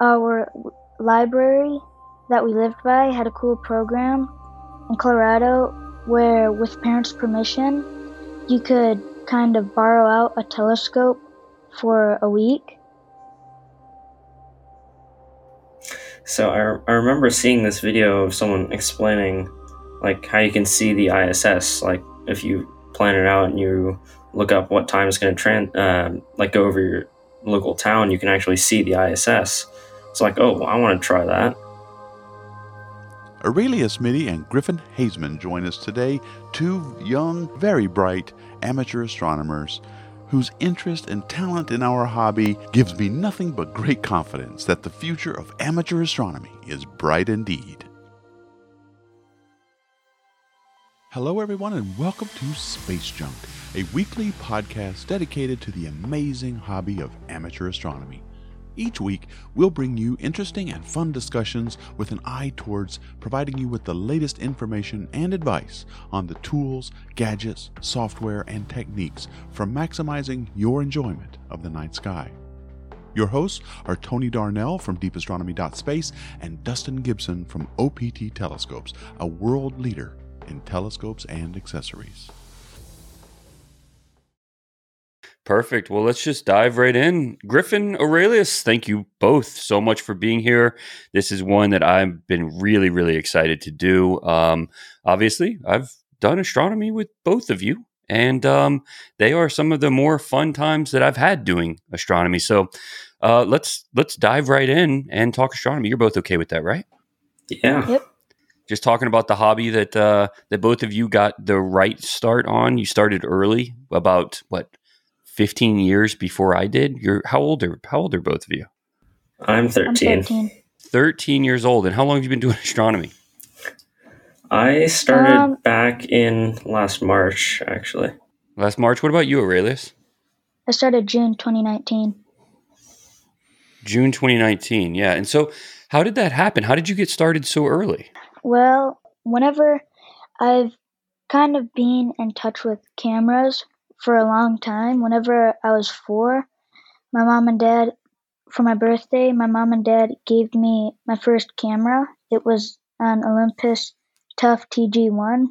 our library that we lived by had a cool program in Colorado where, with parents' permission, you could kind of borrow out a telescope for a week. So I, I remember seeing this video of someone explaining like how you can see the ISS. Like if you plan it out and you look up what time it's going to tran uh, like go over your local town, you can actually see the ISS. It's like, oh, I want to try that. Arelius Mitty and Griffin Haisman join us today, two young, very bright amateur astronomers whose interest and talent in our hobby gives me nothing but great confidence that the future of amateur astronomy is bright indeed. Hello, everyone, and welcome to Space Junk, a weekly podcast dedicated to the amazing hobby of amateur astronomy. Each week, we'll bring you interesting and fun discussions with an eye towards providing you with the latest information and advice on the tools, gadgets, software, and techniques for maximizing your enjoyment of the night sky. Your hosts are Tony Darnell from deepastronomy.space and Dustin Gibson from OPT Telescopes, a world leader in telescopes and accessories. Perfect. Well, let's just dive right in. Griffin Arelius, thank you both so much for being here. This is one that I've been really, really excited to do. Um, obviously, I've done astronomy with both of you, and um, they are some of the more fun times that I've had doing astronomy. So uh, let's let's dive right in and talk astronomy. You're both okay with that, right? Yeah. Yep. Just talking about the hobby that uh, that both of you got the right start on. You started early, about what 15 years before I did. You're how old are how old are both of you? I'm 13. I'm 13. 13 years old. And how long have you been doing astronomy? I started Um, back in last March, actually. Last March. What about you, Arelius? I started June 2019. June 2019. Yeah. And so how did that happen? How did you get started so early? Well, whenever I've kind of been in touch with cameras for a long time, whenever I was four, my mom and dad, for my birthday, my mom and dad gave me my first camera. It was an Olympus Tough TG1.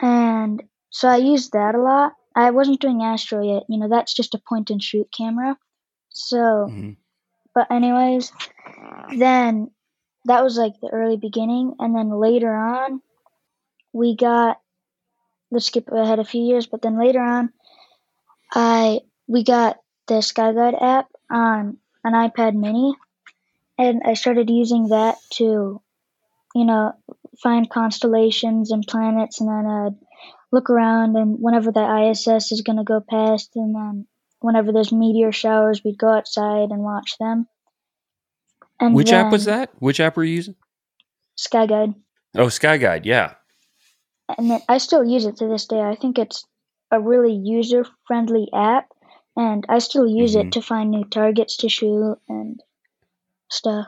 And so I used that a lot. I wasn't doing Astro yet, you know, that's just a point and shoot camera. So, Mhm. but, anyways, then that was like the early beginning. And then later on, we got, let's skip ahead a few years, but then later on, I we got the SkyGuide app on an iPad mini and I started using that to, you know, find constellations and planets and then I'd look around and whenever the ISS is gonna go past and then whenever there's meteor showers we'd go outside and watch them. And Which app was that? Which app were you using? SkyGuide. Oh, SkyGuide. Yeah. and I still use it to this day. I think it's a really user friendly app, and I still use Mhm. it to find new targets to shoot and stuff.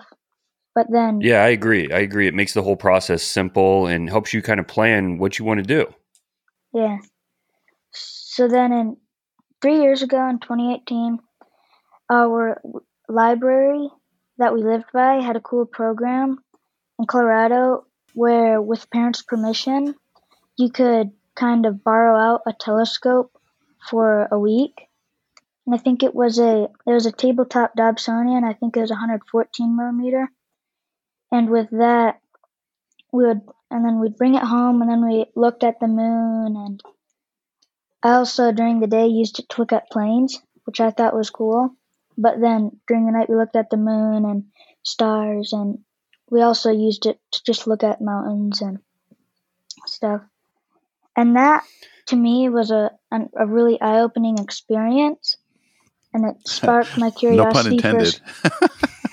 But then, Yeah, I agree. I agree. It makes the whole process simple and helps you kind of plan what you want to do. yeah. So then, in three years ago, in 2018, our library that we lived by had a cool program in Colorado where, with parents' permission, you could kind of borrow out a telescope for a week. And I think it was a it was a tabletop Dobsonian. I think it was 114 millimeter. And with that, we would and then we'd bring it home, and then we looked at the moon. And I also during the day used it to look at planes, which I thought was cool. But then during the night, we looked at the moon and stars, and we also used it to just look at mountains and stuff. And that to me was a an, a really eye opening experience, and it sparked my curiosity. No curiosity pun for intended.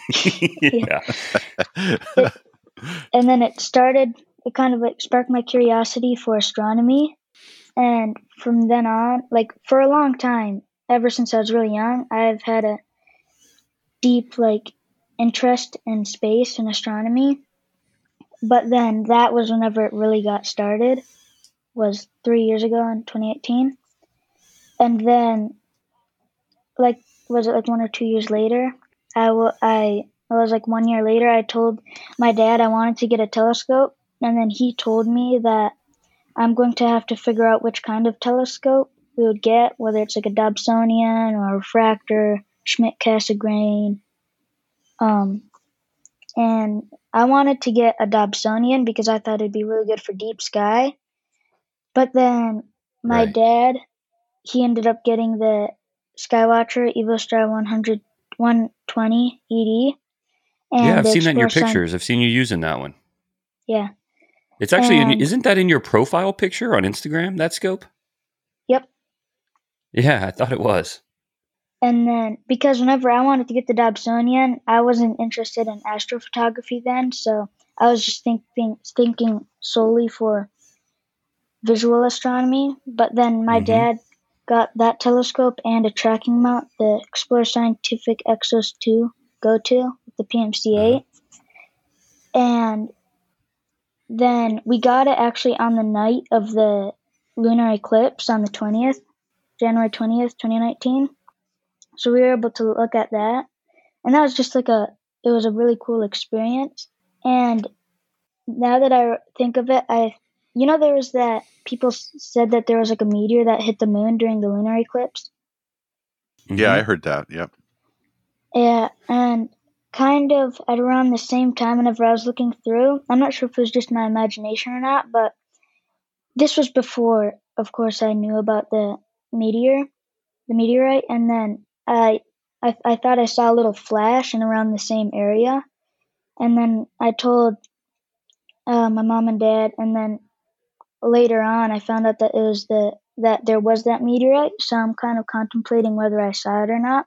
yeah. and then it started it kind of like sparked my curiosity for astronomy and from then on like for a long time ever since i was really young i've had a deep like interest in space and astronomy but then that was whenever it really got started was three years ago in 2018 and then like was it like one or two years later I wa- I it was like one year later, I told my dad I wanted to get a telescope, and then he told me that I'm going to have to figure out which kind of telescope we would get, whether it's like a Dobsonian or a refractor, Schmidt Cassegrain. Um, and I wanted to get a Dobsonian because I thought it'd be really good for deep sky. But then my Right. dad, he ended up getting the Skywatcher EvoStar 100, 120 ED. And yeah, I've seen that in your pictures. I've seen you using that one. Yeah. It's actually in, isn't that in your profile picture on Instagram? That scope? Yep. Yeah, I thought it was. And then because whenever I wanted to get the Dobsonian, I wasn't interested in astrophotography then, so I was just thinking thinking solely for visual astronomy. But then my Mhm. dad got that telescope and a tracking mount, the Explore Scientific Exos 2 Go to the PMC8. And then we got it actually on the night of the lunar eclipse on the 20th, January 20th, 2019. So we were able to look at that. And that was just like a, it was a really cool experience. And now that I think of it, I, you know, there was that, people said that there was like a meteor that hit the moon during the lunar eclipse. Yeah, I Mhm. heard that. Yep. Yeah, and kind of at around the same time, whenever I was looking through, I'm not sure if it was just my imagination or not, but this was before, of course, I knew about the meteor, the meteorite, and then I, I, I thought I saw a little flash in around the same area, and then I told uh, my mom and dad, and then later on, I found out that it was the that there was that meteorite, so I'm kind of contemplating whether I saw it or not.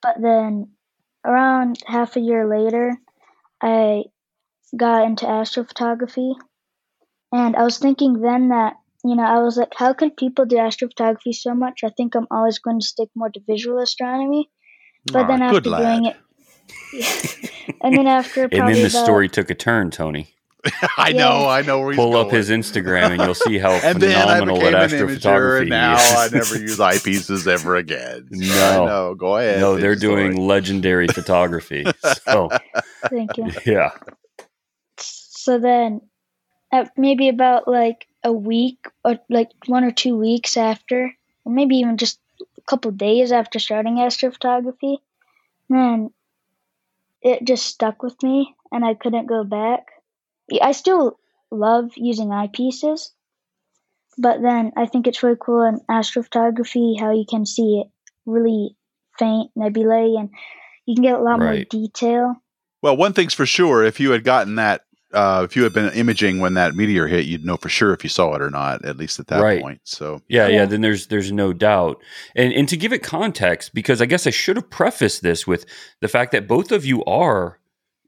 But then around half a year later, I got into astrophotography. And I was thinking then that, you know, I was like, how can people do astrophotography so much? I think I'm always going to stick more to visual astronomy. But Aw, then good after lad. doing it, and then after And then the about- story took a turn, Tony. I Yeah. know, I know where he's Pull up his Instagram and you'll see how and then I phenomenal became that an imager, astrophotography and now is. I never use eyepieces ever again. So No. I know. Go ahead. no, they're the story. doing legendary photography. So, Thank you. yeah. So then, at maybe about like a week or like one or two weeks after, or maybe even just a couple days after starting astrophotography, then it just stuck with me and I couldn't go back. I still love using eyepieces, but then I think it's really cool in astrophotography how you can see it really faint nebulae and you can get a lot more detail. Well, one thing's for sure: if you had gotten that, uh, if you had been imaging when that meteor hit, you'd know for sure if you saw it or not. At least at that Right. point. So Yeah, yeah, Yeah. then there's there's no doubt. And and to give it context because I guess I should have prefaced this with the fact that both of you are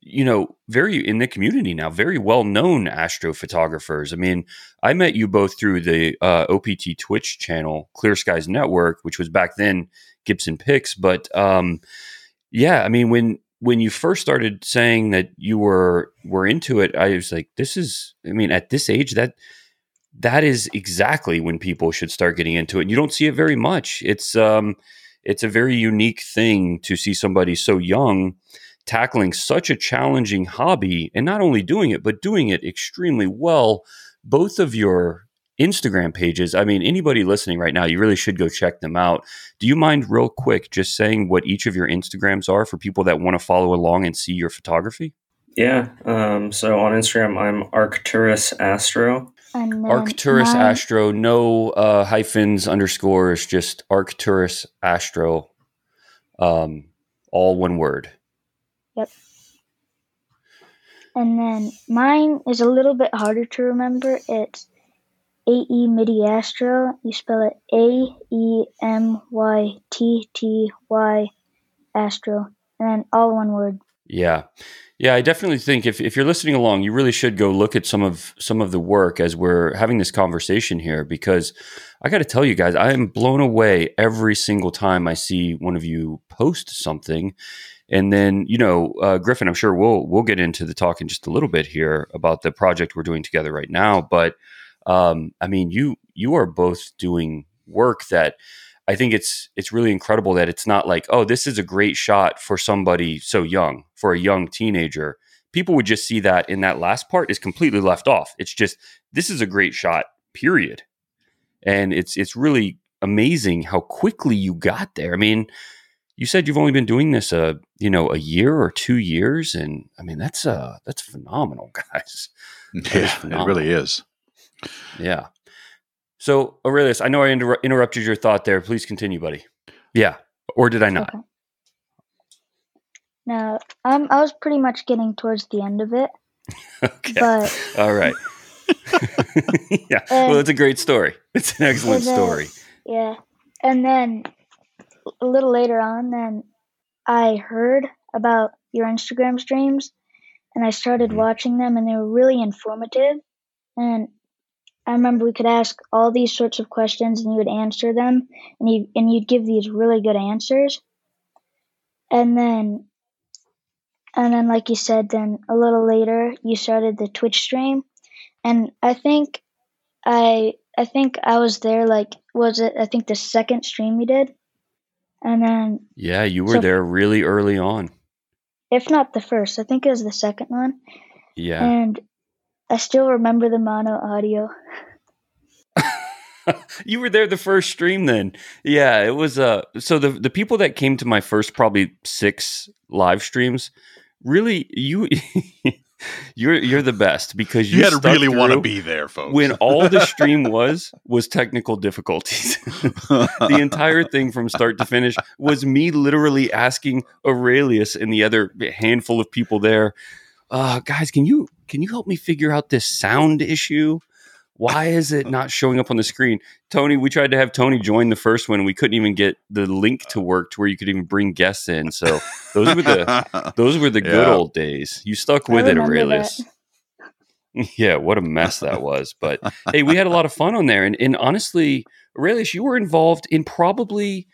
you know, very in the community now, very well known astrophotographers. I mean, I met you both through the uh, OPT Twitch channel, Clear Skies Network, which was back then Gibson Picks. But um, yeah, I mean, when when you first started saying that you were were into it, I was like, this is. I mean, at this age, that that is exactly when people should start getting into it. And you don't see it very much. It's um, it's a very unique thing to see somebody so young tackling such a challenging hobby and not only doing it but doing it extremely well both of your instagram pages i mean anybody listening right now you really should go check them out do you mind real quick just saying what each of your instagrams are for people that want to follow along and see your photography Yeah. Um, so on Instagram, I'm Arcturus Astro. And then arcturus mine- astro no uh, hyphens underscores just arcturus astro um, all one word And then mine is a little bit harder to remember. It's AE. You spell it A E M Y T T Y Astro. And then all one word. Yeah. Yeah, I definitely think if, if you're listening along, you really should go look at some of some of the work as we're having this conversation here because I got to tell you guys, I am blown away every single time I see one of you post something. And then, you know, uh, Griffin, I'm sure we'll we'll get into the talk in just a little bit here about the project we're doing together right now. But um, I mean, you you are both doing work that I think it's it's really incredible that it's not like, oh, this is a great shot for somebody so young, for a young teenager, people would just see that in that last part is completely left off. It's just this is a great shot, period. And it's it's really amazing how quickly you got there. I mean, you said you've only been doing this a you know a year or two years, and I mean that's uh that's phenomenal, guys. That Yeah, it really is. Yeah. So Arelius, I know I inter- interrupted your thought there. Please continue, buddy. Yeah, or did I not? Okay. Now, um, I was pretty much getting towards the end of it, Okay. but All right. yeah. Uh, well, it's a great story. It's an excellent and then- story. Yeah. And then a little later on, then I heard about your Instagram streams and I started Mhm. watching them and they were really informative. And I remember we could ask all these sorts of questions and you would answer them and you and you'd give these really good answers. And then and then like you said then a little later you started the Twitch stream and I think I I think I was there like was it I think the second stream you did, and then Yeah, you were So- there really early on. if not the first, I think it was the second one, Yeah. and I still remember the mono audio. you were there the first stream then. Yeah, it was uh so the the people that came to my first probably 6 live streams really you you're you're the best because you, You, had to really want to be there, folks. when all the stream was was technical difficulties. the entire thing from start to finish was me literally asking Arelius and the other handful of people there, uh, guys, can you can you help me figure out this sound issue? Why is it not showing up on the screen? Tony, we tried to have Tony join the first one and we couldn't even get the link to work to where you could even bring guests in. So those were the those were the good old days. You stuck with it, remember Arelius. Yeah, what a mess that was. But hey, we had a lot of fun on there. And, and honestly, Arelius, you were involved in probably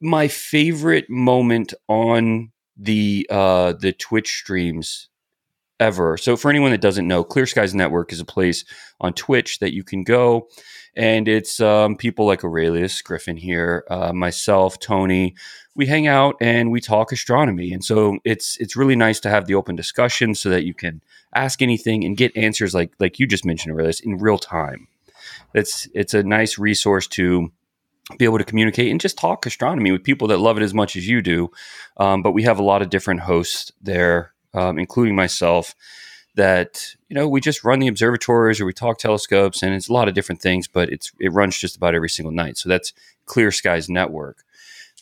my favorite moment on the uh, the Twitch streams ever. So for anyone that doesn't know, Clear Skies Network is a place on Twitch that you can go, and it's um, people like Arelius Griffin here, uh, myself, Tony. We hang out and we talk astronomy, and so it's it's really nice to have the open discussion so that you can ask anything and get answers like like you just mentioned Arelius in real time. It's it's a nice resource to be able to communicate and just talk astronomy with people that love it as much as you do. Um, but we have a lot of different hosts there, um, including myself, that you know we just run the observatories or we talk telescopes, and it's a lot of different things. But it's it runs just about every single night. So that's Clear Skies Network.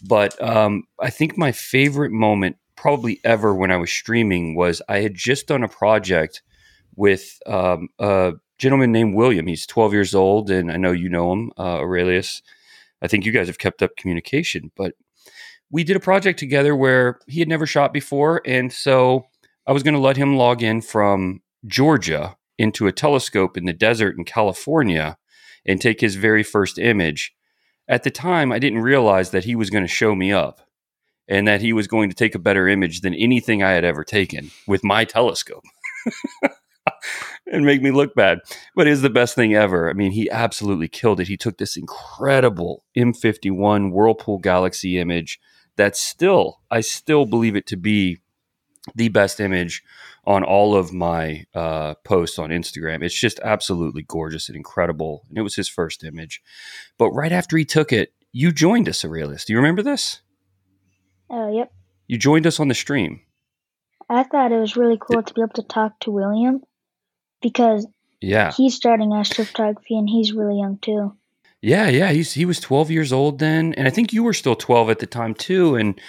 But um, I think my favorite moment, probably ever, when I was streaming was I had just done a project with um, a gentleman named William. He's 12 years old, and I know you know him, uh, Arelius. I think you guys have kept up communication, but we did a project together where he had never shot before. And so I was going to let him log in from Georgia into a telescope in the desert in California and take his very first image. At the time, I didn't realize that he was going to show me up and that he was going to take a better image than anything I had ever taken with my telescope. and make me look bad. But it's the best thing ever. I mean, he absolutely killed it. He took this incredible M51 Whirlpool Galaxy image that's still, I still believe it to be the best image on all of my uh, posts on Instagram. It's just absolutely gorgeous and incredible. And it was his first image. But right after he took it, you joined us, Arelius. Do you remember this? Oh, yep. You joined us on the stream. I thought it was really cool to be able to talk to William because Yeah. he's starting astrophotography and he's really young too. Yeah, yeah, he's he was 12 years old then, and I think you were still 12 at the time too. And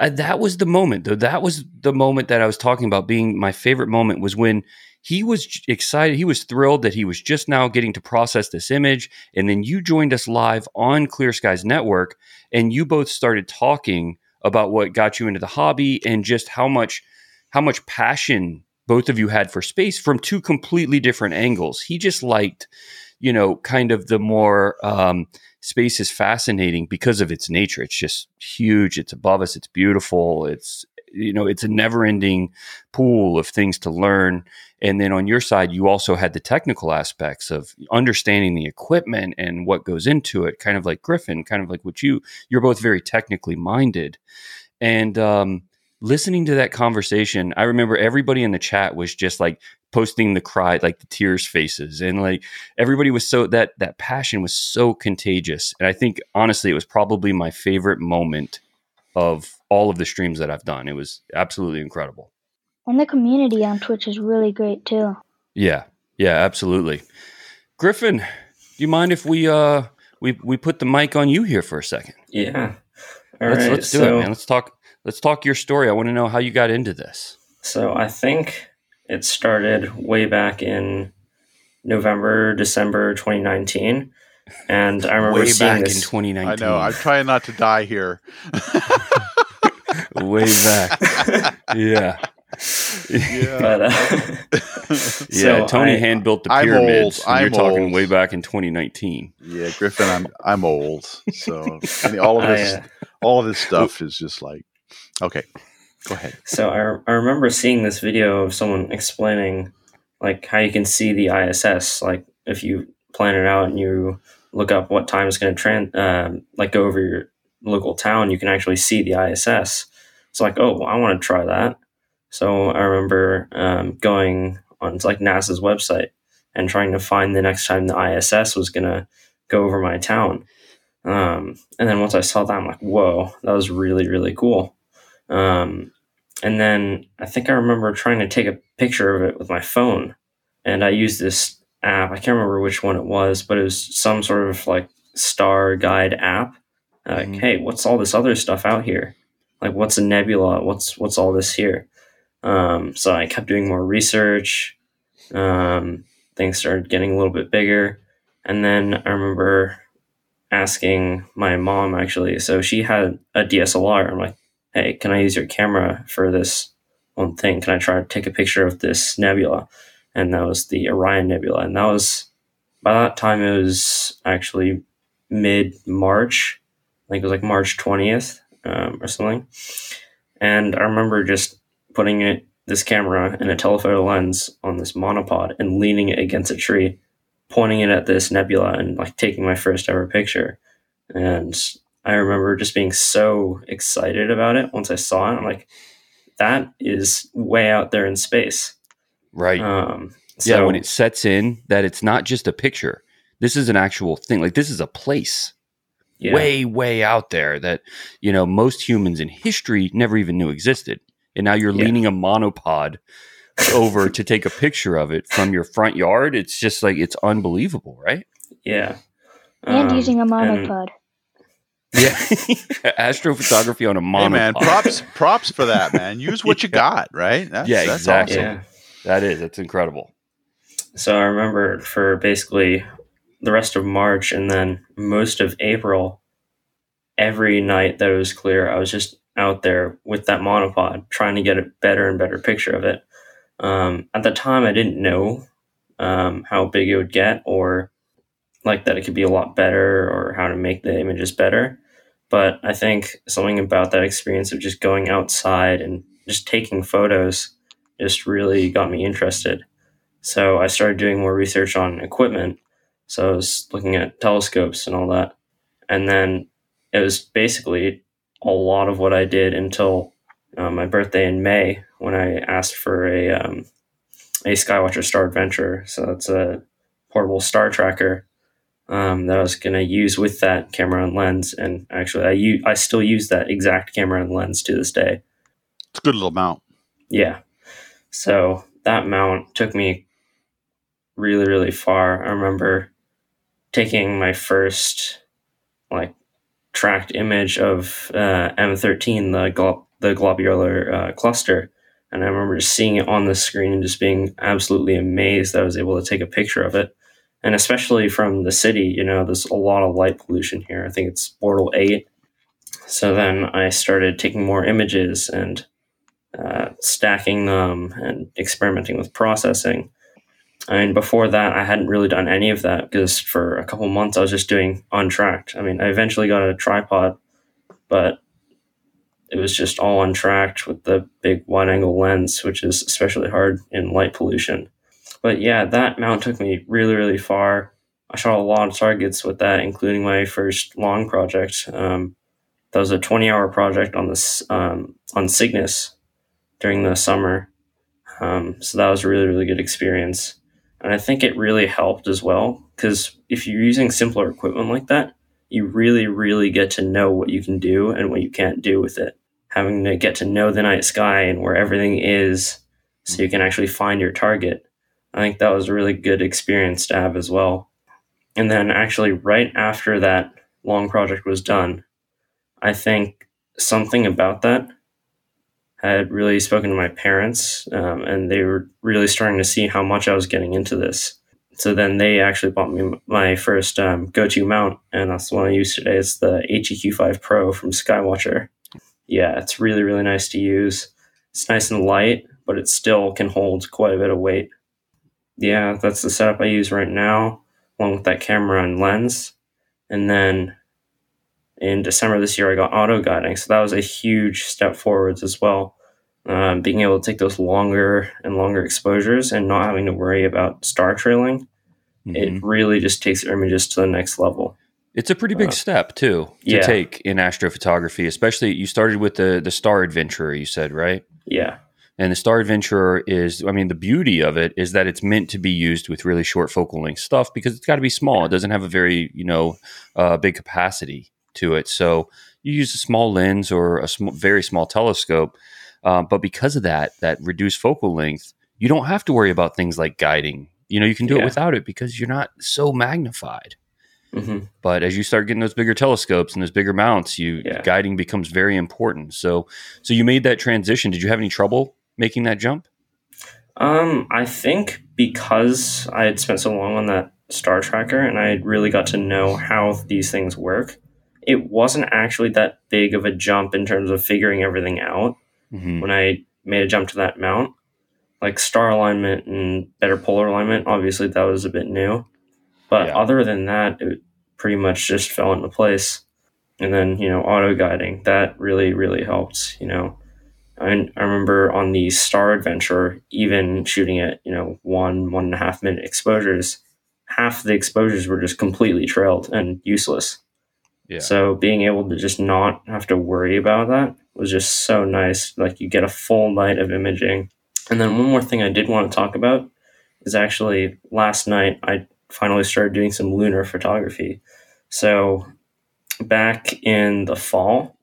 uh, that was the moment, though. That was the moment that I was talking about being my favorite moment was when he was excited, he was thrilled that he was just now getting to process this image, and then you joined us live on Clear Skies Network, and you both started talking about what got you into the hobby and just how much how much passion both of you had for space from two completely different angles. He just liked you know, kind of the more um, space is fascinating because of its nature. It's just huge. It's above us. It's beautiful. It's you know, it's a never-ending pool of things to learn. And then on your side, you also had the technical aspects of understanding the equipment and what goes into it. Kind of like Griffin, kind of like what you. You're both very technically minded, and um, listening to that conversation, I remember everybody in the chat was just like posting the cry, like the tears faces, and like everybody was so that that passion was so contagious. And I think honestly, it was probably my favorite moment of all of the streams that I've done. It was absolutely incredible. And the community on Twitch is really great too. Yeah, yeah, absolutely. Griffin, do you mind if we uh we we put the mic on you here for a second? Yeah. All let's right, let's do so, it, man. Let's talk. Let's talk your story. I want to know how you got into this. So I think it started way back in November, December 2019. And I remember Way seeing back this. in 2019. I know. I'm trying not to die here. Way back. yeah. Yeah. but, uh, Yeah, so Tony I- hand built the I'm pyramids. old. and you're I'm talking way back in 2019. yeah, Griffin, I'm I'm old, so I mean, all of I, this uh, all of this stuff is just like okay. Go ahead. So I, I remember seeing this video of someone explaining like how you can see the ISS. Like if you plan it out and you look up what time it's going to tran um, like go over your local town, you can actually see the ISS. It's like, oh, well, I want to try that. So I remember um, going on like NASA's website and trying to find the next time the ISS was going to go over my town. Um, and then once I saw that, I'm like, whoa, that was really really cool. Um, and then I think I remember trying to take a picture of it with my phone. And I used this app. I can't remember which one it was, but it was some sort of like star guide app. Like, Mhm. hey, what's all this other stuff out here? Like, what's a nebula? What's what's all this here? Um, so I kept doing more research. Um, things started getting a little bit bigger, and then I remember asking my mom actually. So she had a DSLR. I'm like, hey, can I use your camera for this one thing? Can I try to take a picture of this nebula? And that was the Orion Nebula. And that was, by that time, it was actually mid March. I think it was like March 20th um, or something. And I remember just putting it, this camera and a telephoto lens on this monopod and leaning it against a tree, pointing it at this nebula and like taking my first ever picture. And I remember just being so excited about it once I saw it. I'm like, that is way out there in space. Right. Um, yeah, when it sets in that it's not just a picture. This is an actual thing. Like this is a place yeah, way, way out there that, you know, most humans in history never even knew existed. And now you're Yeah. leaning a monopod over to take a picture of it from your front yard. It's just like it's unbelievable, right? yeah, And Um, using a and- monopod. Yeah. Astrophotography on a monopod. Hey man, props props for that, man. Use what you got, right? That's, Yeah, that's exactly. awesome. yeah. That is. That's incredible. So I remember for basically the rest of March and then most of April, every night that it was clear, I was just out there with that monopod trying to get a better and better picture of it. Um, at the time, I didn't know um, how big it would get or like that it could be a lot better or how to make the images better. But I think something about that experience of just going outside and just taking photos just really got me interested. So I started doing more research on equipment. So I was looking at telescopes and all that. And then it was basically a lot of what I did until uh, my birthday in May when I asked for a, um, a Skywatcher Star Adventure. So that's a portable star tracker um, that I was going to use with that camera and lens. And actually, I, u- I still use that exact camera and lens to this day. It's a good little mount. Yeah. So that mount took me really, really far. I remember taking my first like tracked image of uh, M13, the glo- the globular uh, cluster, and I remember just seeing it on the screen and just being absolutely amazed that I was able to take a picture of it. And especially from the city, you know, there's a lot of light pollution here. I think it's Bortle 8. So then I started taking more images and uh, stacking them and experimenting with processing. I mean, before that, I hadn't really done any of that because for a couple months I was just doing untracked. I mean, I eventually got a tripod, but it was just all untracked with the big wide angle lens, which is especially hard in light pollution. But yeah, that mount took me really, really far. I shot a lot of targets with that, including my first long project. Um, that was a 20 hour project on this um, on Cygnus during the summer. Um, so that was a really really good experience, and I think it really helped as well because if you're using simpler equipment like that, you really really get to know what you can do and what you can't do with it. Having to get to know the night sky and where everything is, so you can actually find your target. I think that was a really good experience to have as well. And then actually right after that long project was done, I think something about that had really spoken to my parents, um, and they were really starting to see how much I was getting into this. So then they actually bought me my first um, go-to mount, and that's the one I use today. It's the HEQ5 Pro from Skywatcher. Yeah, it's really really nice to use. It's nice and light, but it still can hold quite a bit of weight. Yeah, that's the setup I use right now, along with that camera and lens. And then in December this year, I got auto guiding. So that was a huge step forwards as well. Um, being able to take those longer and longer exposures and not having to worry about star trailing, mm-hmm. it really just takes your images to the next level. It's a pretty big uh, step too to yeah. take in astrophotography, especially you started with the the Star Adventurer, you said, right? Yeah. And the Star Adventurer is, I mean, the beauty of it is that it's meant to be used with really short focal length stuff because it's got to be small. It doesn't have a very, you know, uh, big capacity to it. So you use a small lens or a sm- very small telescope. Um, but because of that, that reduced focal length, you don't have to worry about things like guiding. You know, you can do yeah. it without it because you're not so magnified. Mm-hmm. But as you start getting those bigger telescopes and those bigger mounts, you yeah. guiding becomes very important. So, so you made that transition. Did you have any trouble making that jump? Um, I think because I had spent so long on that star tracker and I really got to know how these things work, it wasn't actually that big of a jump in terms of figuring everything out mm-hmm. when I made a jump to that mount. Like star alignment and better polar alignment, obviously that was a bit new. But yeah. other than that, it pretty much just fell into place. And then, you know, auto guiding, that really, really helped, you know. I, I remember on the Star Adventure, even shooting at, you know, one, one and a half minute exposures, half the exposures were just completely trailed and useless. Yeah. So being able to just not have to worry about that was just so nice. Like you get a full night of imaging. And then one more thing I did want to talk about is actually last night I finally started doing some lunar photography. So back in the fall,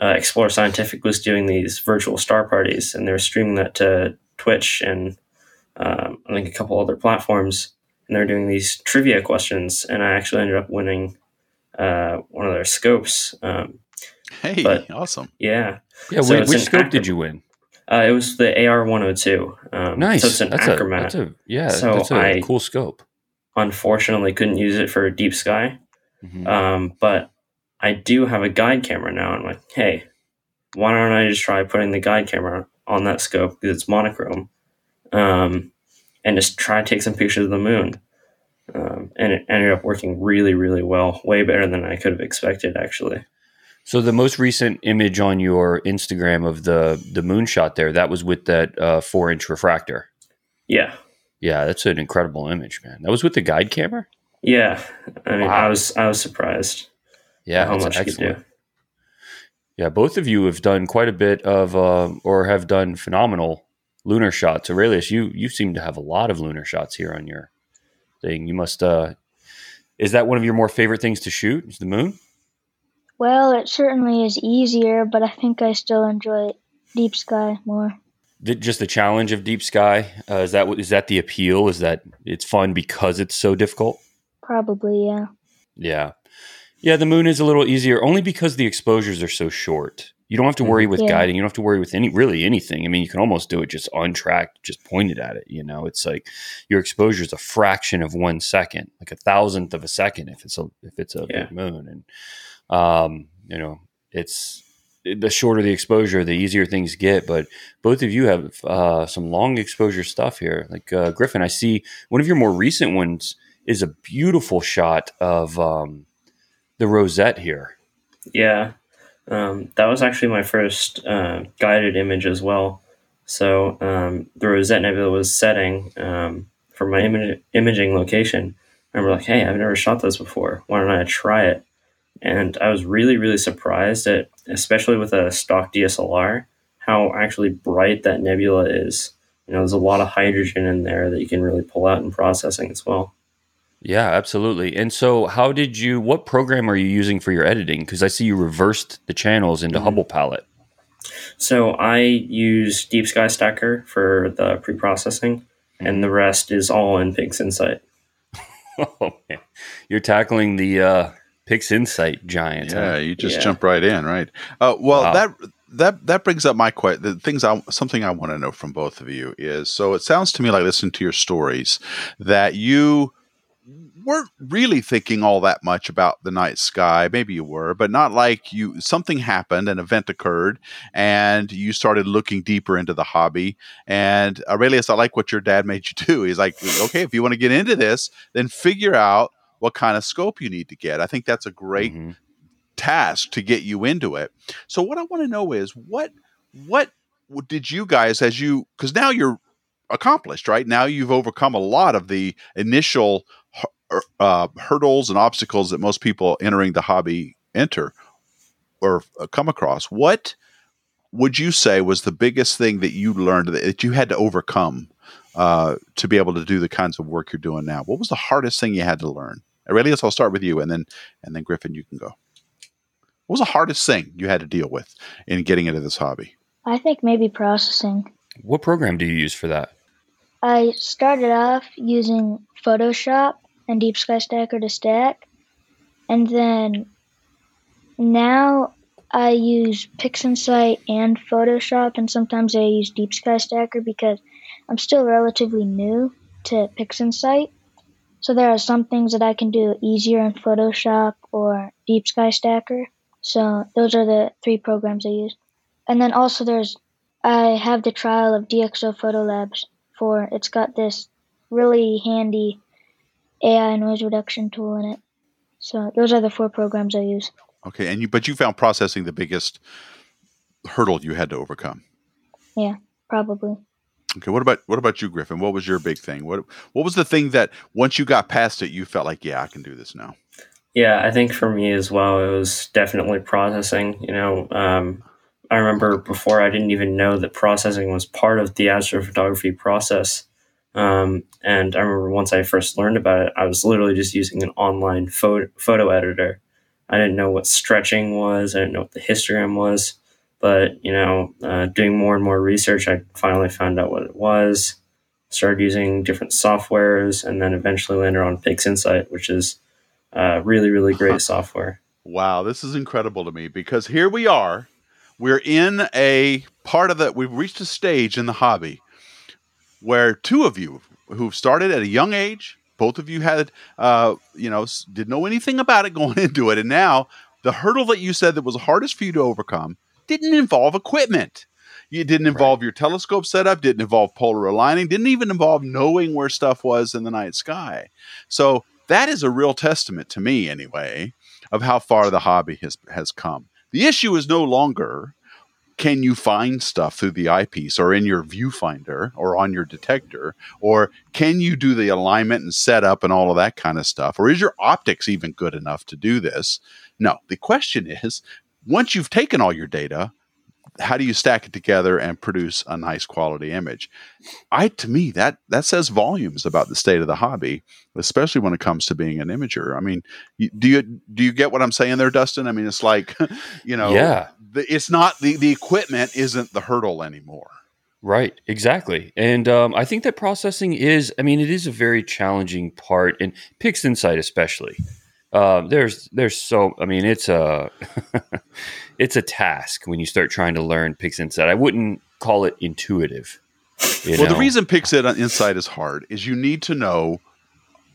uh, Explore Scientific was doing these virtual star parties, and they were streaming that to Twitch and um, I think a couple other platforms. And they're doing these trivia questions, and I actually ended up winning uh, one of their scopes. Um, hey, but, awesome! Yeah, yeah. So which scope acro- did you win? Uh, it was the AR one hundred oh two. Um, nice. So it's an that's Achromat. A, that's a, yeah, so that's a I cool scope. Unfortunately, couldn't use it for deep sky, mm-hmm. um, but I do have a guide camera now. I'm like, hey, why don't I just try putting the guide camera on that scope because it's monochrome, um, and just try to take some pictures of the moon. Um, and it ended up working really, really well, way better than I could have expected, actually. So the most recent image on your Instagram of the the moonshot there, that was with that uh, four inch refractor. Yeah, yeah, that's an incredible image, man. That was with the guide camera. Yeah, I mean, wow. I was I was surprised. Yeah, how much excellent. you do. Yeah, both of you have done quite a bit of, uh, or have done phenomenal lunar shots. Arelius, you you seem to have a lot of lunar shots here on your thing. You must. uh Is that one of your more favorite things to shoot? Is the moon? Well, it certainly is easier, but I think I still enjoy deep sky more. The, just the challenge of deep sky uh, is that is that the appeal? Is that it's fun because it's so difficult? Probably, yeah. Yeah, yeah. The moon is a little easier only because the exposures are so short. You don't have to worry mm-hmm. with yeah. guiding. You don't have to worry with any really anything. I mean, you can almost do it just untracked, just pointed at it. You know, it's like your exposure is a fraction of one second, like a thousandth of a second if it's a if it's a yeah. big moon, and um, you know, it's the shorter the exposure, the easier things get. But both of you have uh, some long exposure stuff here. Like uh, Griffin, I see one of your more recent ones is a beautiful shot of um, the rosette here. Yeah, um, that was actually my first uh, guided image as well. So um, the Rosette Nebula was setting um, for my Im- imaging location. I remember like, hey, I've never shot this before. Why don't I try it? and I was really really surprised at, especially with a stock DSLR, how actually bright that nebula is. You know, there's a lot of hydrogen in there that you can really pull out in processing as well. Yeah, absolutely. And so, how did you? What program are you using for your editing? Because I see you reversed the channels into Mhm. Hubble Palette. So I use Deep Sky Stacker for the pre-processing, and the rest is all in PixInsight. Oh man, you're tackling the uh, PixInsight giant. Yeah, huh? you just Yeah. jump right in, right? Uh, well, Wow. that that that brings up my question. The things I something I want to know from both of you is so it sounds to me like listening to your stories that you weren't really thinking all that much about the night sky. Maybe you were, but not like you. Something happened, an event occurred, and you started looking deeper into the hobby. And Arelius, I like what your dad made you do. He's like, okay, if you want to get into this, then figure out what kind of scope you need to get. I think that's a great Mhm. task to get you into it. So what I want to know is what what did you guys as you because now you're accomplished, right? Now you've overcome a lot of the initial uh, hurdles and obstacles that most people entering the hobby enter or uh, come across. What would you say was the biggest thing that you learned that, that you had to overcome uh, to be able to do the kinds of work you're doing now? What was the hardest thing you had to learn? Arelius, I'll start with you, and then and then Griffin, you can go. What was the hardest thing you had to deal with in getting into this hobby? I think maybe processing. What program do you use for that? I started off using Photoshop and Deep Sky Stacker to stack, and then now I use PixInsight and Photoshop, and sometimes I use Deep Sky Stacker because I'm still relatively new to PixInsight. So there are some things that I can do easier in Photoshop or Deep Sky Stacker. So those are the three programs I use. And then also there's I have the trial of DxO Photo Labs for it's got this really handy AI noise reduction tool in it. So those are the four programs I use. Okay, and you but you found processing the biggest hurdle you had to overcome. Yeah, probably. Okay, what about what about you, Griffin? What was your big thing? What what was the thing that once you got past it, you felt like, yeah, I can do this now? Yeah, I think for me as well, it was definitely processing. You know, um, I remember before I didn't even know that processing was part of the astrophotography process. Um, and I remember once I first learned about it, I was literally just using an online photo, photo editor. I didn't know what stretching was, I didn't know what the histogram was. But, you know, uh, doing more and more research, I finally found out what it was, started using different softwares, and then eventually landed on PixInsight, which is uh, really, really great software. Wow, this is incredible to me because here we are. We're in a part of the, we've reached a stage in the hobby where two of you who've started at a young age, both of you had, uh, you know, didn't know anything about it going into it. And now the hurdle that you said that was hardest for you to overcome didn't involve equipment. It didn't involve your telescope setup, didn't involve polar aligning, didn't even involve knowing where stuff was in the night sky. So that is a real testament to me, anyway, of how far the hobby has has come. The issue is no longer can you find stuff through the eyepiece or in your viewfinder or on your detector? Or can you do the alignment and setup and all of that kind of stuff? Or is your optics even good enough to do this? No. The question is once you've taken all your data how do you stack it together and produce a nice quality image i to me that that says volumes about the state of the hobby especially when it comes to being an imager i mean do you do you get what i'm saying there dustin i mean it's like you know Yeah. the, it's not the the equipment isn't the hurdle anymore Right, exactly. And um, I think that processing is, I mean, it is a very challenging part, and Pix PixInsight especially. Um, there's, there's so, I mean, it's a, it's a task when you start trying to learn PixInsight. I wouldn't call it intuitive. well the reason on is hard is you need to know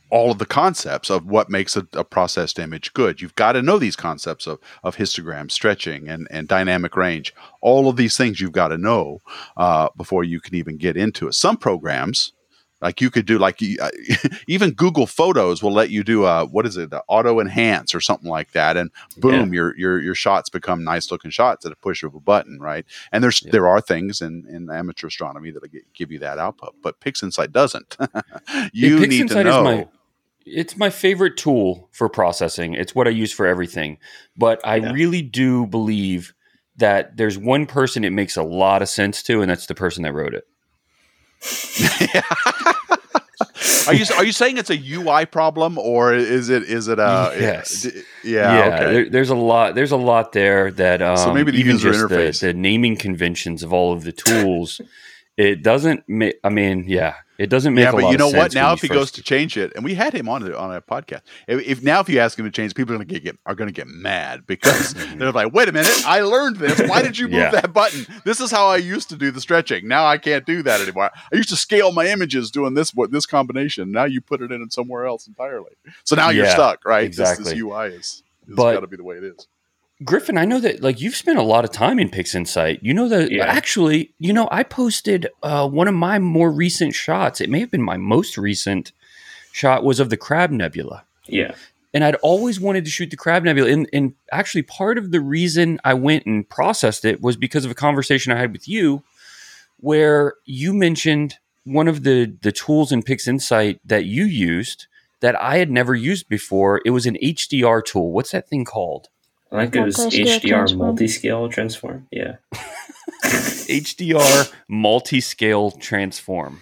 all of the concepts of what makes a, a processed image good you've got to know these concepts of, of histogram stretching and, and dynamic range all of these things you've got to know uh, before you can even get into it some programs like you could do like uh, even google photos will let you do a what is it auto enhance or something like that and boom your your your shots become nice looking shots at a push of a button right and there's Yeah. there are things in in amateur astronomy that give you that output but pixinsight doesn't you Yeah, need to know my- it's my favorite tool for processing. It's what I use for everything. But I Yeah. really do believe that there's one person it makes a lot of sense to, and that's the person that wrote it. are you are you saying it's a UI problem or is it is it a Yes. d- yeah, okay. there, there's a lot. There's a lot there that um, So maybe the even user just the, the naming conventions of all of the tools, it doesn't. make. I mean, yeah, it doesn't make. yeah, a lot but you know what? Now, if he goes to change it, and we had him on a, on a podcast. If, if now, if you ask him to change, people are going to get are going to get mad because they're like, "Wait a minute! I learned this. Why did you move Yeah. that button? This is how I used to do the stretching. Now I can't do that anymore. I used to scale my images doing this what this combination. Now you put it in somewhere else entirely. So now you're stuck, right? This- This. UI is, is got to be the way it is. Griffin, I know that like you've spent a lot of time in PixInsight. You know that Yeah. actually, you know, I posted uh, one of my more recent shots. It may have been my most recent shot was of the Crab Nebula. Yeah. and I'd always wanted to shoot the Crab Nebula. And, and actually, part of the reason I went and processed it was because of a conversation I had with you, where you mentioned one of the the tools in PixInsight that you used that I had never used before. It was an HDR tool. What's that thing called? I think it was HDR multi-scale transform. Yeah. HDR multi-scale transform.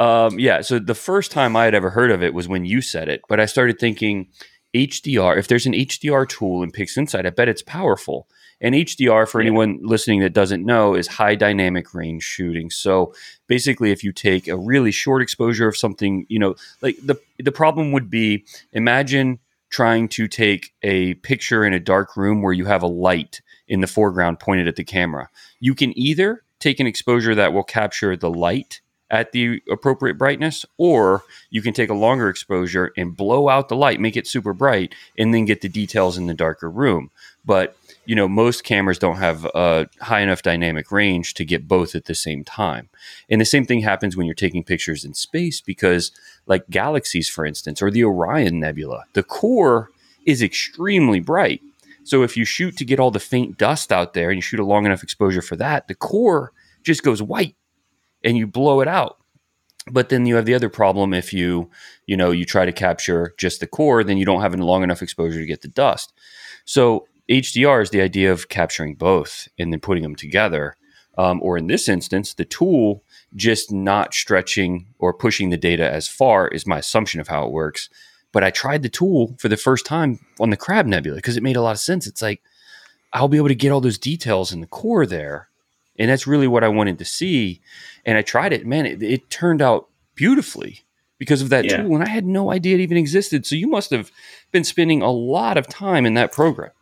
Um, yeah, so the first time I had ever heard of it was when you said it, but I started thinking HDR. If there's an HDR tool in PixInsight, I bet it's powerful. And HDR, for Yeah. anyone listening that doesn't know, is high dynamic range shooting. So basically, if you take a really short exposure of something, you know, like the the problem would be imagine trying to take a picture in a dark room where you have a light in the foreground pointed at the camera. You can either take an exposure that will capture the light at the appropriate brightness, or you can take a longer exposure and blow out the light, make it super bright, and then get the details in the darker room. But you know, most cameras don't have a high enough dynamic range to get both at the same time. And the same thing happens when you're taking pictures in space because, like galaxies, for instance, or the Orion Nebula, the core is extremely bright. So if you shoot to get all the faint dust out there and you shoot a long enough exposure for that, the core just goes white and you blow it out. But then you have the other problem if you, you know, you try to capture just the core, then you don't have a long enough exposure to get the dust. So HDR is the idea of capturing both and then putting them together. Um, or in this instance, the tool just not stretching or pushing the data as far is my assumption of how it works. But I tried the tool for the first time on the Crab Nebula because it made a lot of sense. It's like I'll be able to get all those details in the core there, and that's really what I wanted to see. And I tried it, man. It, it turned out beautifully because of that Yeah. tool, and I had no idea it even existed. So you must have been spending a lot of time in that program.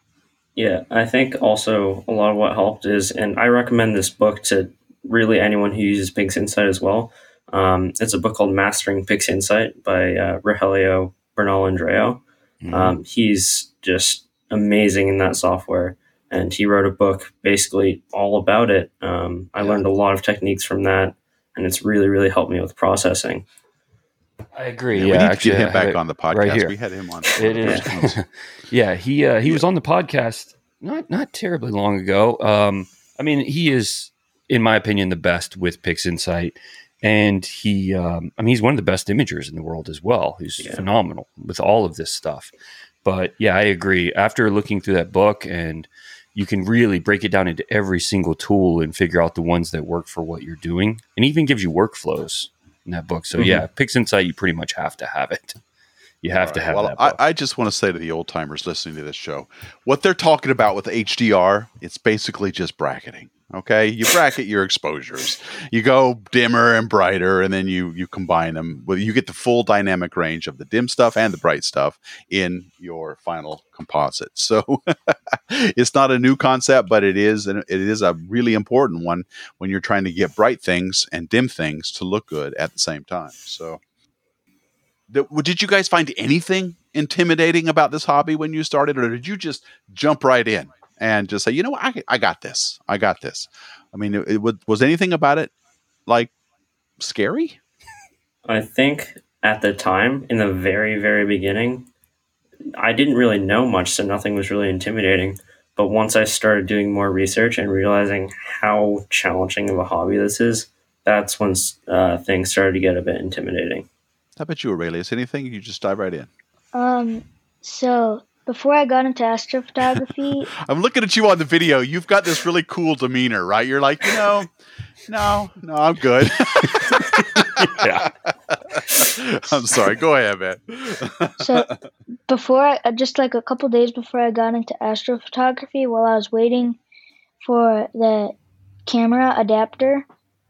Yeah, I think also a lot of what helped is, and I recommend this book to really anyone who uses PixInsight as well. Um, it's a book called Mastering PixInsight by uh, Rogelio Bernal Andreo. Mhm. Um, he's just amazing in that software, and he wrote a book basically all about it. Um, I Yeah. learned a lot of techniques from that, and it's really, really helped me with processing. I agree. Yeah, Yeah, we need actually, to get him back on the podcast. right here. we had him on. It is. yeah, he uh, he was on the podcast not not terribly long ago. Um, I mean, he is, in my opinion, the best with PixInsight, and he, um, I mean, he's one of the best imagers in the world as well. He's Yeah. phenomenal with all of this stuff. But yeah, I agree. After looking through that book, and you can really break it down into every single tool and figure out the ones that work for what you're doing, and even gives you workflows in that book. So Mhm. yeah, PixInsight, you pretty much have to have it. You have to have well, that. I, I just want to say to the old timers listening to this show, what they're talking about with HDR, it's basically just bracketing. Okay, you bracket your exposures. You go dimmer and brighter, and then you you combine them. With you get the full dynamic range of the dim stuff and the bright stuff in your final composite. So it's not a new concept, but it is and it is a really important one when you're trying to get bright things and dim things to look good at the same time. So did you guys find anything intimidating about this hobby when you started, or did you just jump right in and just say, you know, what, I, I got this, I got this? I mean, it, it was, was anything about it like scary? I think at the time, in the very, very beginning, I didn't really know much, so nothing was really intimidating. But once I started doing more research and realizing how challenging of a hobby this is, that's when uh, things started to get a bit intimidating. How about you, Arelius? Anything? You just dive right in. Um, so before I got into astrophotography, I'm looking at you on the video. You've got this really cool demeanor, right? You're like, you know, no, no, I'm good. Yeah. I'm sorry. Go ahead, man. so before I, just like a couple days before I got into astrophotography, while I was waiting for the camera adapter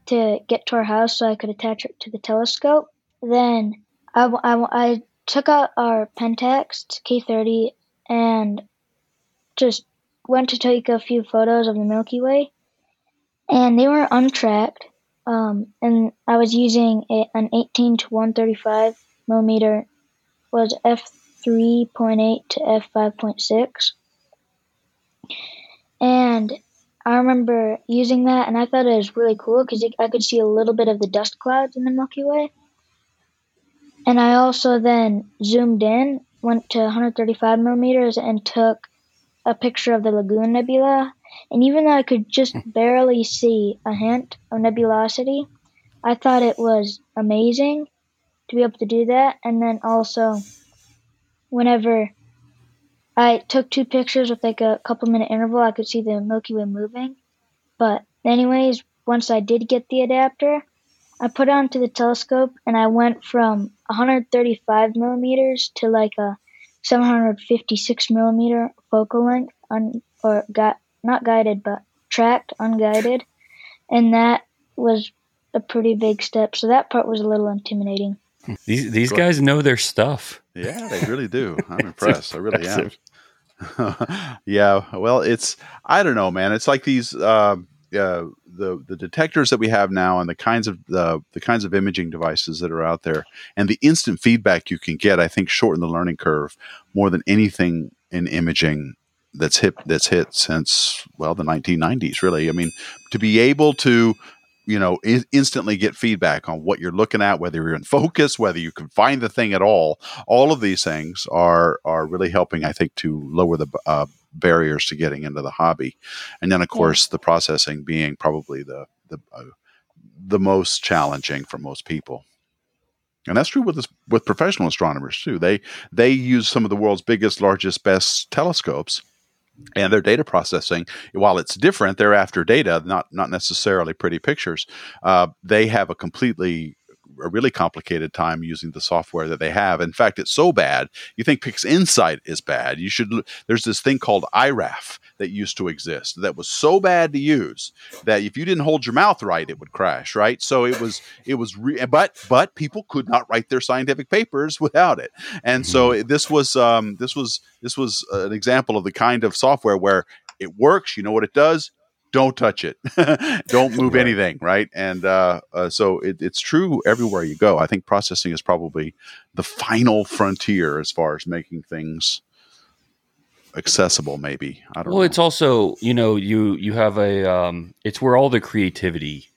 to get to our house so I could attach it to the telescope, then I, I, I took out our Pentax K30 and just went to take a few photos of the Milky Way, and they were untracked. Um, and I was using a, an 18 to 135 millimeter was f3.8 to f5.6, and I remember using that, and I thought it was really cool because I could see a little bit of the dust clouds in the Milky Way. And I also then zoomed in, went to 135 millimeters, and took a picture of the Lagoon Nebula. And even though I could just hmm. barely see a hint of nebulosity, I thought it was amazing to be able to do that. And then also, whenever I took two pictures with like a couple minute interval, I could see the Milky Way moving. But, anyways, once I did get the adapter, I put it onto the telescope and I went from 135 millimeters to like a 756 millimeter focal length, un, or got not guided but tracked, unguided, and that was a pretty big step. So that part was a little intimidating. These these guys know their stuff. Yeah, they really do. I'm impressed. I really am. yeah, well, it's I don't know, man. It's like these. Um, uh, the the detectors that we have now and the kinds of the the kinds of imaging devices that are out there and the instant feedback you can get, I think, shorten the learning curve more than anything in imaging that's hit that's hit since well the 1990s. Really, I mean, to be able to you know I- instantly get feedback on what you're looking at whether you're in focus whether you can find the thing at all all of these things are are really helping i think to lower the uh, barriers to getting into the hobby. And then, of course, the processing being probably the the uh, the most challenging for most people. And that's true with this, with professional astronomers too. They they use some of the world's biggest, largest, best telescopes, and their data processing, while it's different, they're after data, not not necessarily pretty pictures. Uh, they have a completely a really complicated time using the software that they have. In fact, it's so bad. You think PixInsight is bad. You should. There's this thing called IRAF that used to exist that was so bad to use that if you didn't hold your mouth right, it would crash. Right. So it was. It was. Re- but but people could not write their scientific papers without it. And so mm-hmm. this was. Um, this was. This was an example of the kind of software where it works. You know what it does don't touch it don't move right. anything right and uh, uh, so it, it's true everywhere you go i think processing is probably the final frontier as far as making things accessible maybe i don't know. well know. it's also you know you you have a um, it's where all the creativity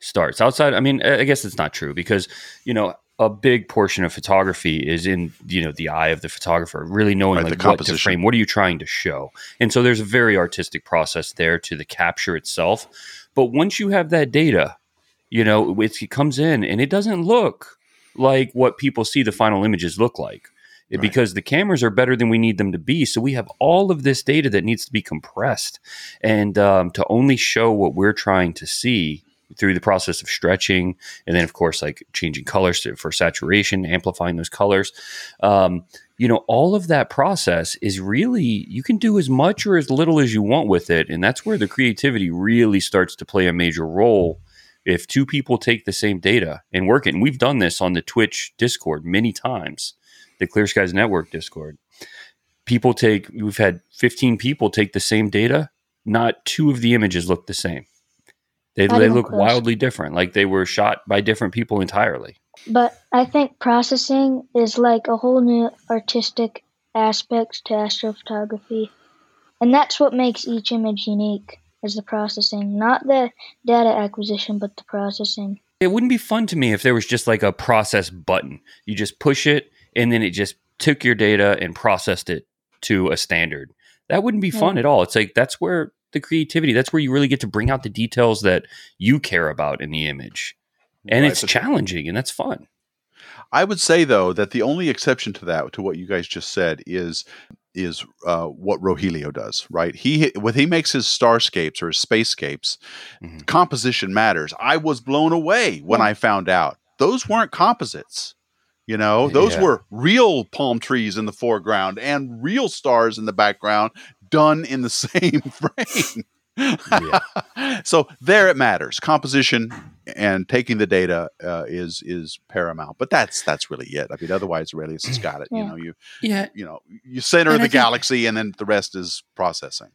starts outside i mean i guess it's not true because you know a big portion of photography is in you know the eye of the photographer really knowing right, like what to frame what are you trying to show? And so there's a very artistic process there to the capture itself. But once you have that data you know it, it comes in and it doesn't look like what people see the final images look like right. because the cameras are better than we need them to be. So we have all of this data that needs to be compressed and um, to only show what we're trying to see through the process of stretching and then of course like changing colors to, for saturation amplifying those colors. Um, you know all of that process is really you can do as much or as little as you want with it. And that's where the creativity really starts to play a major role if two people take the same data and work it. And we've done this on the twitch discord many times the clear skies network discord. People take we've had 15 people take the same data. Not two of the images look the same they, they look wildly different, like they were shot by different people entirely. But I think processing is like a whole new artistic aspect to astrophotography. And that's what makes each image unique is the processing, not the data acquisition, but the processing. It wouldn't be fun to me if there was just like a process button. You just push it and then it just took your data and processed it to a standard. That wouldn't be fun at all. It's like that's where the creativity. That's where you really get to bring out the details that you care about in the image. And right, it's challenging and that's fun. I would say though that the only exception to that, to what you guys just said, is is uh, what Rogelio does. Right? He when he makes his starscapes or his spacescapes, Mhm. composition matters. I was blown away when I found out those weren't composites. You know, those Yeah. were real palm trees in the foreground and real stars in the background, done in the same frame. so there it matters. Composition and taking the data uh, is is paramount. But that's that's really it. I mean, otherwise Arelius has got it. You know, you Yeah, you know, you center And the think- galaxy, and then the rest is processing.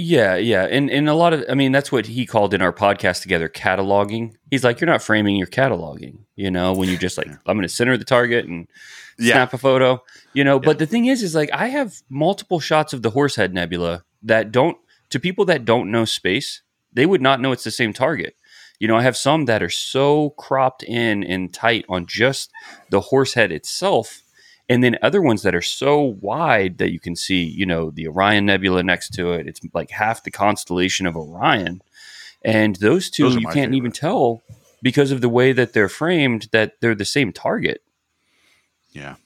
Yeah, yeah. And and a lot of I mean that's what he called in our podcast together cataloging. He's like you're not framing, you're cataloging, you know, when you're just like. I'm going to center the target and Yeah. snap a photo, you know, Yeah. but the thing is is like I have multiple shots of the Horsehead Nebula that don't to people that don't know space, they would not know it's the same target. You know, I have some that are so cropped in and tight on just the horsehead itself and then other ones that are so wide that you can see, you know, the Orion Nebula next to it. It's like half the constellation of Orion, and those two Those you can't even tell because of the way that they're framed that they're the same target. Yeah,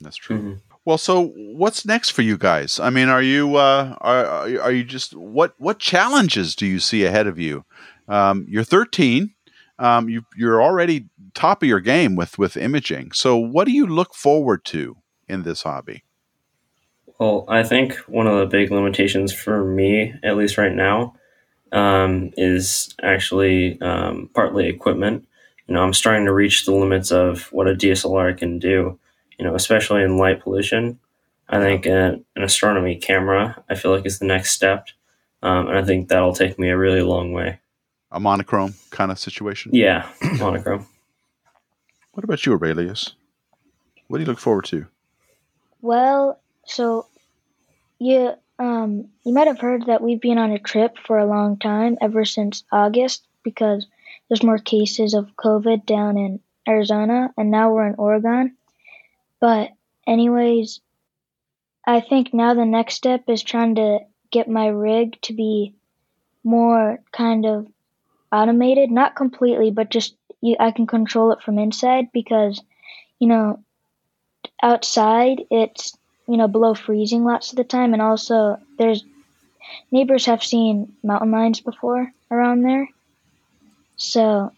that's true. Mhm. Well, so what's next for you guys? I mean, are you uh, are are you- are you just what what challenges do you see ahead of you? Um, you're 13. Um, you you're already top of your game with with imaging. So, what do you look forward to in this hobby? Well, I think one of the big limitations for me, at least right now, um, is actually um, partly equipment. You know, I'm starting to reach the limits of what a DSLR can do. You know, especially in light pollution. I think an, an astronomy camera, I feel like, is the next step, um, and I think that'll take me a really long way. A monochrome kind of situation. Yeah, monochrome. What about you, Arelius? What do you look forward to? Well, so you um you might have heard that we've been on a trip for a long time, ever since August, because there's more cases of COVID down in Arizona, and now we're in Oregon. But anyways, I think now the next step is trying to get my rig to be more kind of automated, not completely, but just you, I can control it from inside because you know outside it's you know below freezing lots of the time and also there's neighbors have seen mountain lions before around there so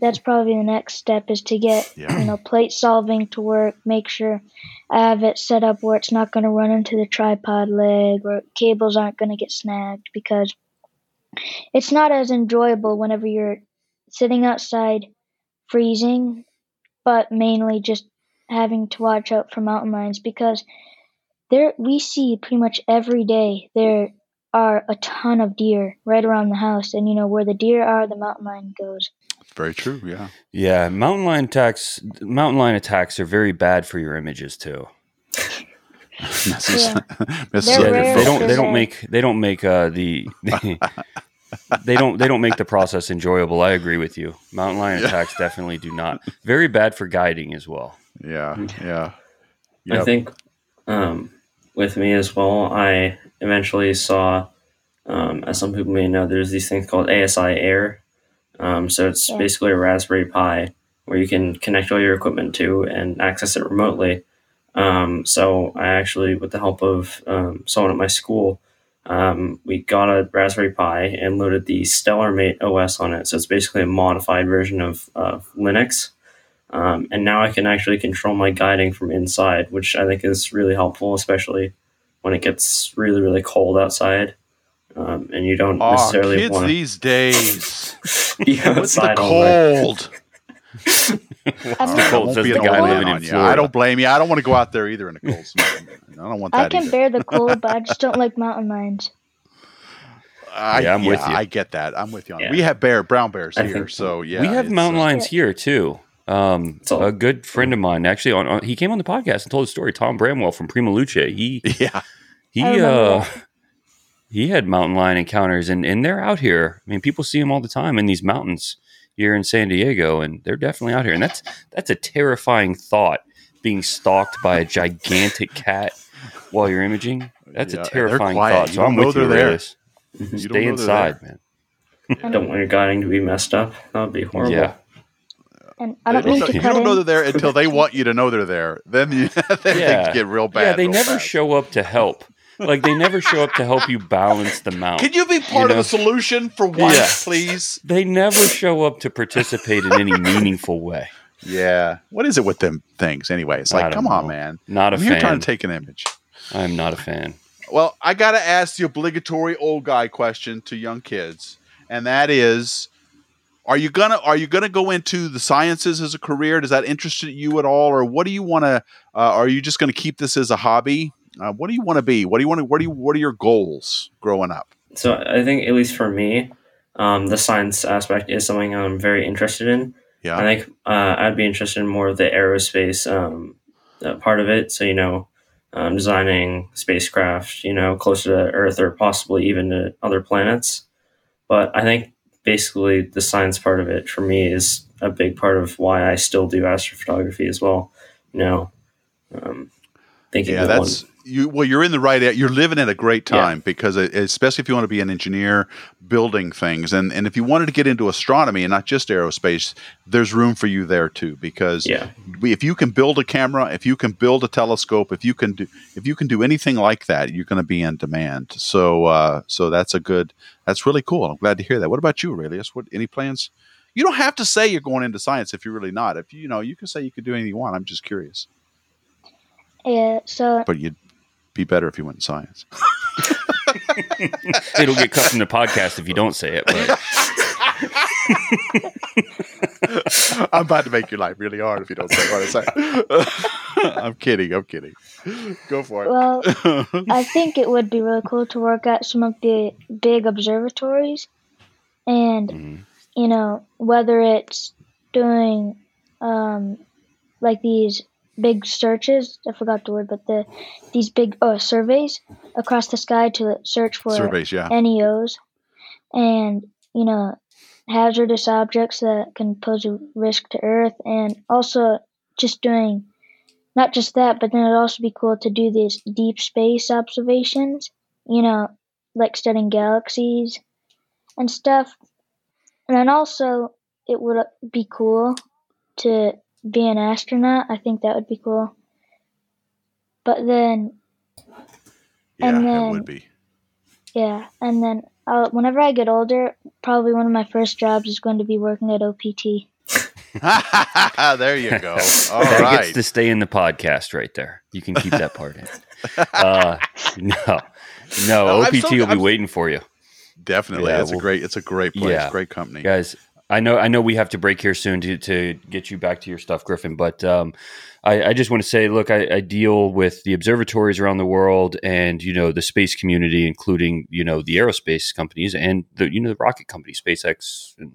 that's probably the next step is to get Yeah. you know plate solving to work make sure i have it set up where it's not going to run into the tripod leg or cables aren't going to get snagged because it's not as enjoyable whenever you're sitting outside freezing but mainly just having to watch out for mountain lions because there we see pretty much every day there are a ton of deer right around the house and you know where the deer are the mountain lion goes Very true. Yeah. Yeah, mountain lion attacks. Mountain lion attacks are very bad for your images too. Messes, Yeah. messes They're yeah, they don't. They don't make. They don't make uh, the. they don't. They don't make the process enjoyable. I agree with you. Mountain lion Yeah. attacks definitely do not. Very bad for guiding as well. Yeah. Yeah. I think um, with me as well, I eventually saw, um, as some people may know, there's these things called ASI Air. Um, so it's Yeah. basically a Raspberry Pi where you can connect all your equipment to and access it remotely. Um, so I actually, with the help of um, someone at my school, um, we got a Raspberry Pi and loaded the StellarMate OS on it. So it's basically a modified version of, of Linux. Um, and now I can actually control my guiding from inside, which I think is really helpful, especially when it gets really, really cold outside. Um, and you don't necessarily kids want these days. What's the outside all day. cold? I All mean, right, cold, won't says be the guy living in you. Florida. I don't blame you. I don't want to go out there either in a cold. I don't want that. I can either. bear the cold but i just don't like mountain lions I, Yeah, I'm with you. I get that. I'm with you on it. Yeah. We have bear brown bears I here, so yeah. we have mountain uh, lions here too. Um, So- a good friend of mine actually on, on he came on the podcast and told a story. Tom Bramwell from Prima Luce. He Yeah, he uh he had mountain lion encounters and and they're out here. I mean, people see them all the time in these mountains here in San Diego, and they're definitely out here. And that's that's a terrifying thought being stalked by a gigantic cat while you're imaging. That's Yeah, a and they're terrifying quiet. thought. So don't I'm know with you, they're there. Arelius. You don't Stay know they're inside, man. Don't want your guiding to be messed up. That would be horrible. Yeah. And I don't They mean don't to you don't know in. they're there until they want you to know they're there. Then, you, then Yeah. things get real bad. yeah, they never fast. show up to help. Like they never show up to help you balance them out. Can you be part know? of the solution for once, Yeah. please? They never show up to participate in any meaningful way. Yeah. What is it with them things anyway? It's like, come on, man. Not a I'm here trying to take an image. I'm not a fan. Well, I got to ask the obligatory old guy question to young kids, and that is: Are you gonna are you gonna go into the sciences as a career? Does that interest you at all, or what do you want to? Uh, are you just going to keep this as a hobby? Uh, what do you want to be? What do you want to? What do you? What are your goals growing up? So I think at least for me, um, the science aspect is something I'm very interested in. Yeah. I think uh, I'd be interested in more of the aerospace um, uh, part of it. So you know, um, designing spacecraft, you know, closer to Earth or possibly even to other planets. But I think basically the science part of it for me is a big part of why I still do astrophotography as well. You know, um, thinking Yeah, of one- that's you. Well, you're in the right. You're living at a great Yeah. time because, especially if you want to be an engineer building things, and and if you wanted to get into astronomy and not just aerospace, there's room for you there too. Because yeah. we- if you can build a camera, if you can build a telescope, if you can do if you can do anything like that, you're going to be in demand. So uh, so that's a good. That's really cool. I'm glad to hear that. What about you, Arelius? What any plans? You don't have to say you're going into science if you're really not. If you, you know, you can say you could do anything you want. I'm just curious. Yeah, so But you'd be better if you went in science. It'll get cut from the podcast if you don't say it. But I'm about to make your life really hard if you don't say what I say. I'm kidding. I'm kidding. Go for it. well, I think it would be really cool to work at some of the big observatories, and Mhm. you know whether it's doing um, like these big searches. I forgot the word, but the these big uh, surveys across the sky to search for Surveys, yeah. NEOs, and you know hazardous objects that can pose a risk to Earth, and also just doing not just that, but then it'd also be cool to do these deep space observations. You know, like studying galaxies and stuff. And then also, it would be cool to be an astronaut. I think that would be cool. But then, Yeah, and that then- would be. yeah, and then uh, whenever I get older, probably one of my first jobs is going to be working at OPT. there you go. All that right. gets to stay in the podcast right there. You can keep that part in. Uh, no, no, No, OPT so- will be I'm- waiting for you. Definitely. Yeah, it's a well- great it's a great place, Yeah. great company. guys i know i know we have to break here soon to, to get you back to your stuff griffin but um, I, I just want to say look I, I deal with the observatories around the world and you know the space community including you know the aerospace companies and the you know the rocket company, spacex and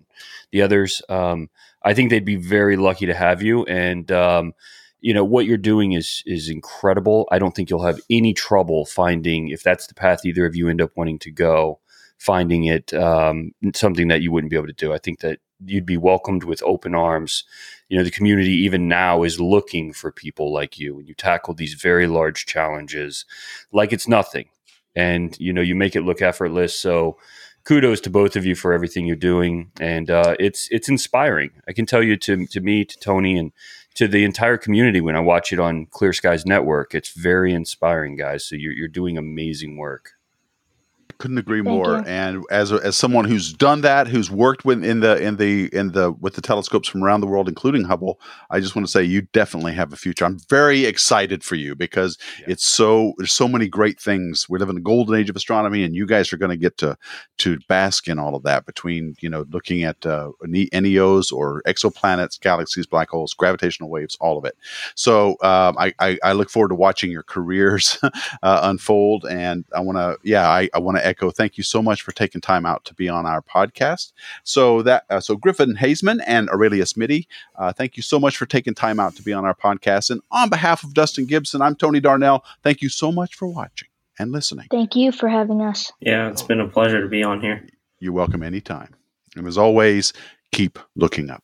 the others. Um, i think they'd be very lucky to have you and um, you know what you're doing is is incredible. I don't think you'll have any trouble finding if that's the path either of you end up wanting to go finding it um, something that you wouldn't be able to do. I think that you'd be welcomed with open arms. You know, the community even now is looking for people like you, and you tackle these very large challenges like it's nothing, and you know you make it look effortless. So, kudos to both of you for everything you're doing, and uh, it's it's inspiring. I can tell you to to me, to Tony, and to the entire community when I watch it on Clear Skies Network. It's very inspiring, guys. So you're you're doing amazing work. Couldn't agree Thank more. you. And as as someone who's done that, who's worked with in the in the in the with the telescopes from around the world, including Hubble, I just want to say you definitely have a future. I'm very excited for you because Yeah. it's so there's so many great things. We live in the golden age of astronomy, and you guys are going to get to to bask in all of that between you know looking at uh, NEOs or exoplanets, galaxies, black holes, gravitational waves, all of it. So um, I, I I look forward to watching your careers uh, unfold. And I want to, yeah, I, I want to echo. Thank you so much for taking time out to be on our podcast. So that, uh, so Griffin Haisman and Arelius Mitty, uh, thank you so much for taking time out to be on our podcast. And on behalf of Dustin Gibson, I'm Tony Darnell. Thank you so much for watching and listening. Thank you for having us. Yeah, it's been a pleasure to be on here. You're welcome anytime. And as always, keep looking up.